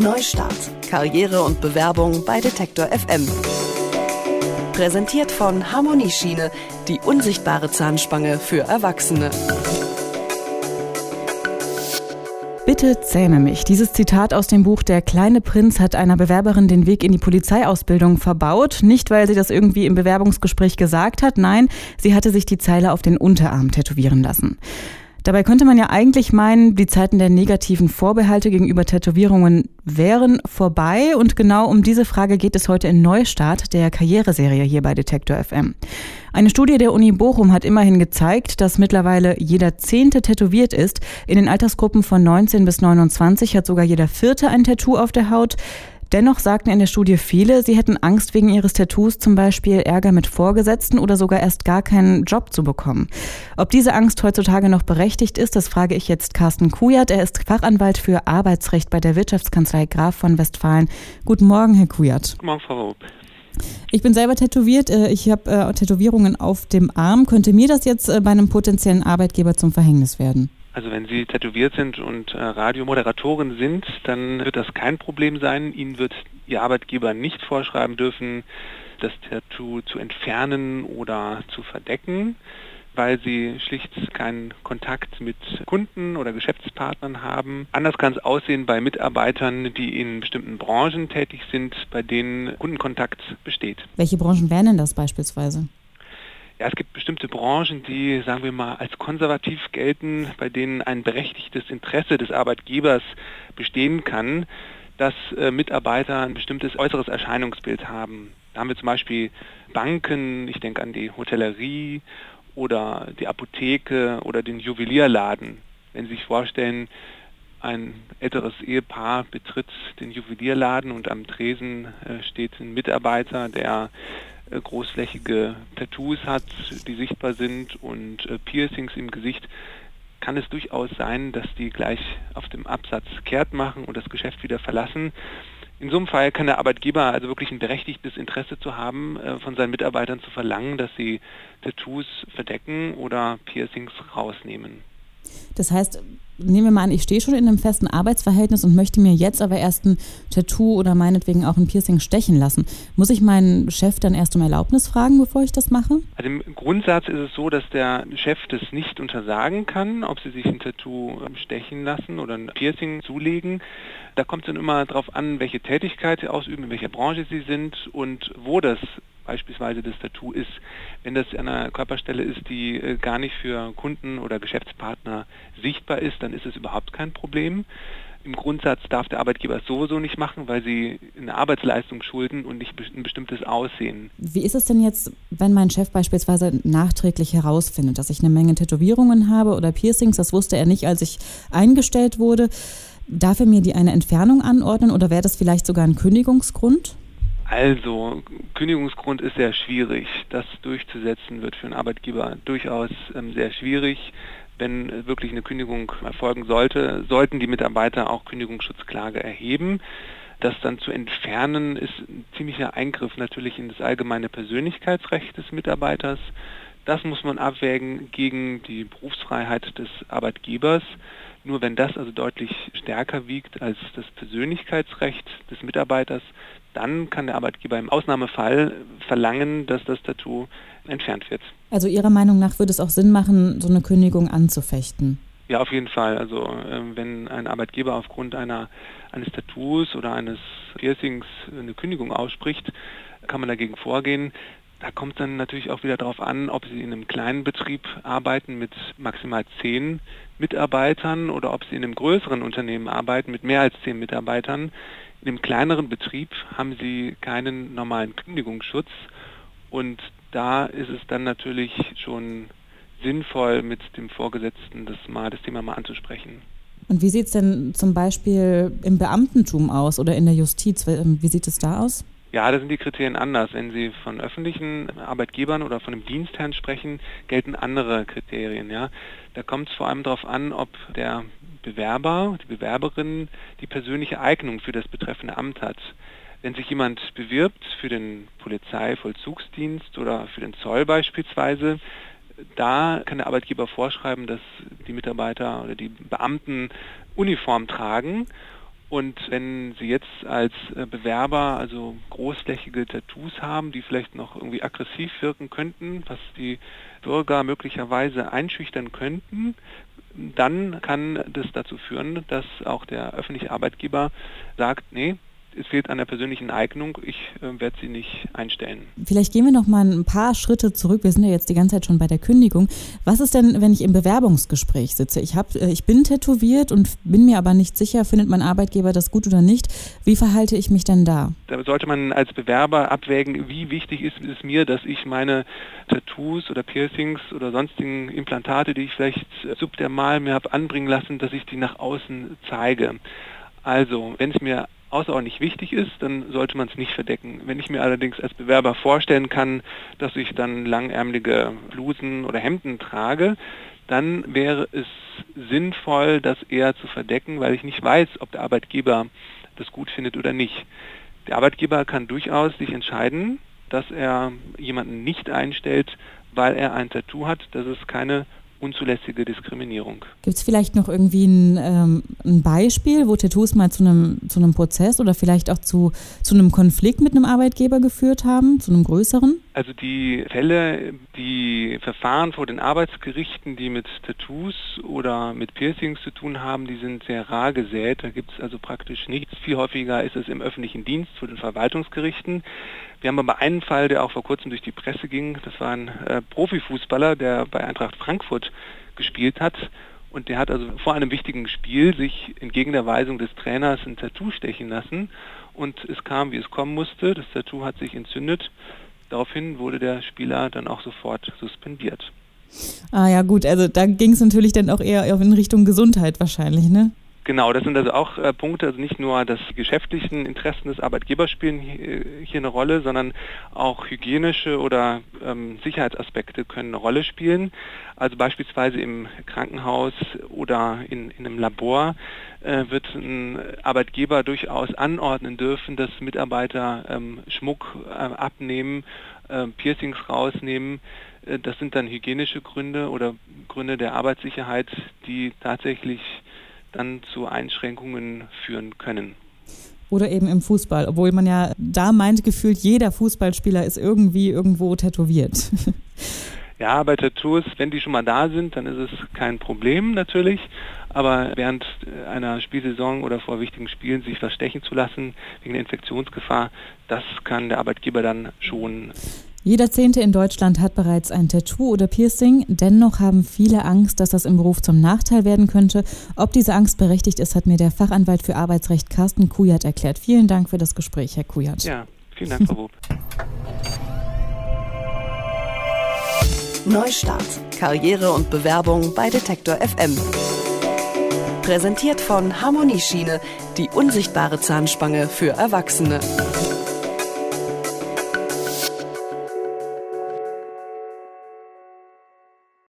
Neustart. Karriere und Bewerbung bei Detektor FM. Präsentiert von Harmonieschiene, die unsichtbare Zahnspange für Erwachsene. Bitte zähme mich. Dieses Zitat aus dem Buch Der kleine Prinz hat einer Bewerberin den Weg in die Polizeiausbildung verbaut. Nicht, weil sie das irgendwie im Bewerbungsgespräch gesagt hat, nein, sie hatte sich die Zeile auf den Unterarm tätowieren lassen. Dabei könnte man ja eigentlich meinen, die Zeiten der negativen Vorbehalte gegenüber Tätowierungen wären vorbei und genau um diese Frage geht es heute in Neustart, der Karriereserie hier bei Detektor FM. Eine Studie der Uni Bochum hat immerhin gezeigt, dass mittlerweile jeder Zehnte tätowiert ist. In den Altersgruppen von 19 bis 29 hat sogar jeder Vierte ein Tattoo auf der Haut. Dennoch sagten in der Studie viele, sie hätten Angst wegen ihres Tattoos zum Beispiel Ärger mit Vorgesetzten oder sogar erst gar keinen Job zu bekommen. Ob diese Angst heutzutage noch berechtigt ist, das frage ich jetzt Carsten Kujat. Er ist Fachanwalt für Arbeitsrecht bei der Wirtschaftskanzlei Graf von Westfalen. Guten Morgen, Herr Kujat. Guten Morgen, Frau Rupp. Ich bin selber tätowiert. Äh, ich habe äh, Tätowierungen auf dem Arm. Könnte mir das jetzt äh, bei einem potenziellen Arbeitgeber zum Verhängnis werden? Also wenn Sie tätowiert sind und äh, Radiomoderatorin sind, dann wird das kein Problem sein. Ihnen wird Ihr Arbeitgeber nicht vorschreiben dürfen, das Tattoo zu entfernen oder zu verdecken, weil Sie schlicht keinen Kontakt mit Kunden oder Geschäftspartnern haben. Anders kann es aussehen bei Mitarbeitern, die in bestimmten Branchen tätig sind, bei denen Kundenkontakt besteht. Welche Branchen wären denn das beispielsweise? Ja, es gibt bestimmte Branchen, die, sagen wir mal, als konservativ gelten, bei denen ein berechtigtes Interesse des Arbeitgebers bestehen kann, dass äh, Mitarbeiter ein bestimmtes äußeres Erscheinungsbild haben. Da haben wir zum Beispiel Banken, ich denke an die Hotellerie oder die Apotheke oder den Juwelierladen. Wenn Sie sich vorstellen, ein älteres Ehepaar betritt den Juwelierladen und am Tresen äh, steht ein Mitarbeiter, der großflächige Tattoos hat, die sichtbar sind und äh, Piercings im Gesicht, kann es durchaus sein, dass die gleich auf dem Absatz kehrt machen und das Geschäft wieder verlassen. In so einem Fall kann der Arbeitgeber also wirklich ein berechtigtes Interesse zu haben, äh, von seinen Mitarbeitern zu verlangen, dass sie Tattoos verdecken oder Piercings rausnehmen. Das heißt, nehmen wir mal an, ich stehe schon in einem festen Arbeitsverhältnis und möchte mir jetzt aber erst ein Tattoo oder meinetwegen auch ein Piercing stechen lassen. Muss ich meinen Chef dann erst um Erlaubnis fragen, bevor ich das mache? Also im Grundsatz ist es so, dass der Chef das nicht untersagen kann, ob sie sich ein Tattoo stechen lassen oder ein Piercing zulegen. Da kommt es dann immer darauf an, welche Tätigkeit sie ausüben, in welcher Branche sie sind und wo das beispielsweise das Tattoo ist. Wenn das an einer Körperstelle ist, die äh, gar nicht für Kunden oder Geschäftspartner sichtbar ist, dann ist es überhaupt kein Problem. Im Grundsatz darf der Arbeitgeber es sowieso nicht machen, weil sie eine Arbeitsleistung schulden und nicht ein bestimmtes Aussehen. Wie ist es denn jetzt, wenn mein Chef beispielsweise nachträglich herausfindet, dass ich eine Menge Tätowierungen habe oder Piercings? Das wusste er nicht, als ich eingestellt wurde. Darf er mir die eine Entfernung anordnen oder wäre das vielleicht sogar ein Kündigungsgrund? Also, Kündigungsgrund ist sehr schwierig. Das durchzusetzen wird für einen Arbeitgeber durchaus ähm, sehr schwierig. Wenn wirklich eine Kündigung erfolgen sollte, sollten die Mitarbeiter auch Kündigungsschutzklage erheben. Das dann zu entfernen ist ein ziemlicher Eingriff natürlich in das allgemeine Persönlichkeitsrecht des Mitarbeiters. Das muss man abwägen gegen die Berufsfreiheit des Arbeitgebers. Nur wenn das also deutlich stärker wiegt als das Persönlichkeitsrecht des Mitarbeiters, dann kann der Arbeitgeber im Ausnahmefall verlangen, dass das Tattoo entfernt wird. Also Ihrer Meinung nach würde es auch Sinn machen, so eine Kündigung anzufechten? Ja, auf jeden Fall. Also äh, wenn ein Arbeitgeber aufgrund einer, eines Tattoos oder eines Piercings eine Kündigung ausspricht, kann man dagegen vorgehen. Da kommt dann natürlich auch wieder darauf an, ob Sie in einem kleinen Betrieb arbeiten mit maximal zehn Mitarbeitern oder ob Sie in einem größeren Unternehmen arbeiten mit mehr als zehn Mitarbeitern. In einem kleineren Betrieb haben Sie keinen normalen Kündigungsschutz und da ist es dann natürlich schon sinnvoll, mit dem Vorgesetzten das mal das Thema mal anzusprechen. Und wie sieht es denn zum Beispiel im Beamtentum aus oder in der Justiz? Wie sieht es da aus? Ja, da sind die Kriterien anders. Wenn Sie von öffentlichen Arbeitgebern oder von einem Dienstherrn sprechen, gelten andere Kriterien. Ja. Da kommt es vor allem darauf an, ob der Bewerber, die Bewerberin die persönliche Eignung für das betreffende Amt hat. Wenn sich jemand bewirbt für den Polizeivollzugsdienst oder für den Zoll beispielsweise, da kann der Arbeitgeber vorschreiben, dass die Mitarbeiter oder die Beamten Uniform tragen. Und wenn Sie jetzt als äh, Bewerber also großflächige Tattoos haben, die vielleicht noch irgendwie aggressiv wirken könnten, was die Bürger möglicherweise einschüchtern könnten, dann kann das dazu führen, dass auch der öffentliche Arbeitgeber sagt, nee, es fehlt an der persönlichen Eignung, ich äh, werde sie nicht einstellen. Vielleicht gehen wir noch mal ein paar Schritte zurück. Wir sind ja jetzt die ganze Zeit schon bei der Kündigung. Was ist denn, wenn ich im Bewerbungsgespräch sitze? Ich, hab, äh, ich bin tätowiert und bin mir aber nicht sicher, findet mein Arbeitgeber das gut oder nicht. Wie verhalte ich mich denn da? Da sollte man als Bewerber abwägen, wie wichtig ist es mir, dass ich meine Tattoos oder Piercings oder sonstigen Implantate, die ich vielleicht subdermal mir habe anbringen lassen, dass ich die nach außen zeige. Also, wenn es mir außerordentlich wichtig ist, dann sollte man es nicht verdecken. Wenn ich mir allerdings als Bewerber vorstellen kann, dass ich dann langärmelige Blusen oder Hemden trage, dann wäre es sinnvoll, das eher zu verdecken, weil ich nicht weiß, ob der Arbeitgeber das gut findet oder nicht. Der Arbeitgeber kann durchaus sich entscheiden, dass er jemanden nicht einstellt, weil er ein Tattoo hat. Das ist keine unzulässige Diskriminierung. Gibt es vielleicht noch irgendwie ein, ähm, ein, Beispiel, wo Tattoos mal zu einem, zu einem Prozess oder vielleicht auch zu, zu einem Konflikt mit einem Arbeitgeber geführt haben, zu einem größeren? Also die Fälle, die Verfahren vor den Arbeitsgerichten, die mit Tattoos oder mit Piercings zu tun haben, die sind sehr rar gesät. Da gibt es also praktisch nichts. Viel häufiger ist es im öffentlichen Dienst vor den Verwaltungsgerichten. Wir haben aber einen Fall, der auch vor kurzem durch die Presse ging. Das war ein äh, Profifußballer, der bei Eintracht Frankfurt gespielt hat. Und der hat also vor einem wichtigen Spiel sich entgegen der Weisung des Trainers ein Tattoo stechen lassen. Und es kam, wie es kommen musste. Das Tattoo hat sich entzündet. Daraufhin wurde der Spieler dann auch sofort suspendiert. Ah ja gut, also da ging es natürlich dann auch eher in Richtung Gesundheit wahrscheinlich, ne? Genau, das sind also auch äh, Punkte, also nicht nur das geschäftlichen Interessen des Arbeitgebers spielen hier, hier eine Rolle, sondern auch hygienische oder ähm, Sicherheitsaspekte können eine Rolle spielen. Also beispielsweise im Krankenhaus oder in, in einem Labor äh, wird ein Arbeitgeber durchaus anordnen dürfen, dass Mitarbeiter ähm, Schmuck äh, abnehmen, äh, Piercings rausnehmen. Äh, das sind dann hygienische Gründe oder Gründe der Arbeitssicherheit, die tatsächlich dann zu Einschränkungen führen können. Oder eben im Fußball, obwohl man ja da meint, gefühlt jeder Fußballspieler ist irgendwie irgendwo tätowiert. Ja, bei Tattoos, wenn die schon mal da sind, dann ist es kein Problem natürlich. Aber während einer Spielsaison oder vor wichtigen Spielen sich was stechen zu lassen wegen der Infektionsgefahr, das kann der Arbeitgeber dann schon jeder Zehnte in Deutschland hat bereits ein Tattoo oder Piercing. Dennoch haben viele Angst, dass das im Beruf zum Nachteil werden könnte. Ob diese Angst berechtigt ist, hat mir der Fachanwalt für Arbeitsrecht Carsten Kujat erklärt. Vielen Dank für das Gespräch, Herr Kujat. Ja, vielen Dank, Frau Wub. Neustart. Karriere und Bewerbung bei Detektor FM. Präsentiert von Harmonieschiene, die unsichtbare Zahnspange für Erwachsene.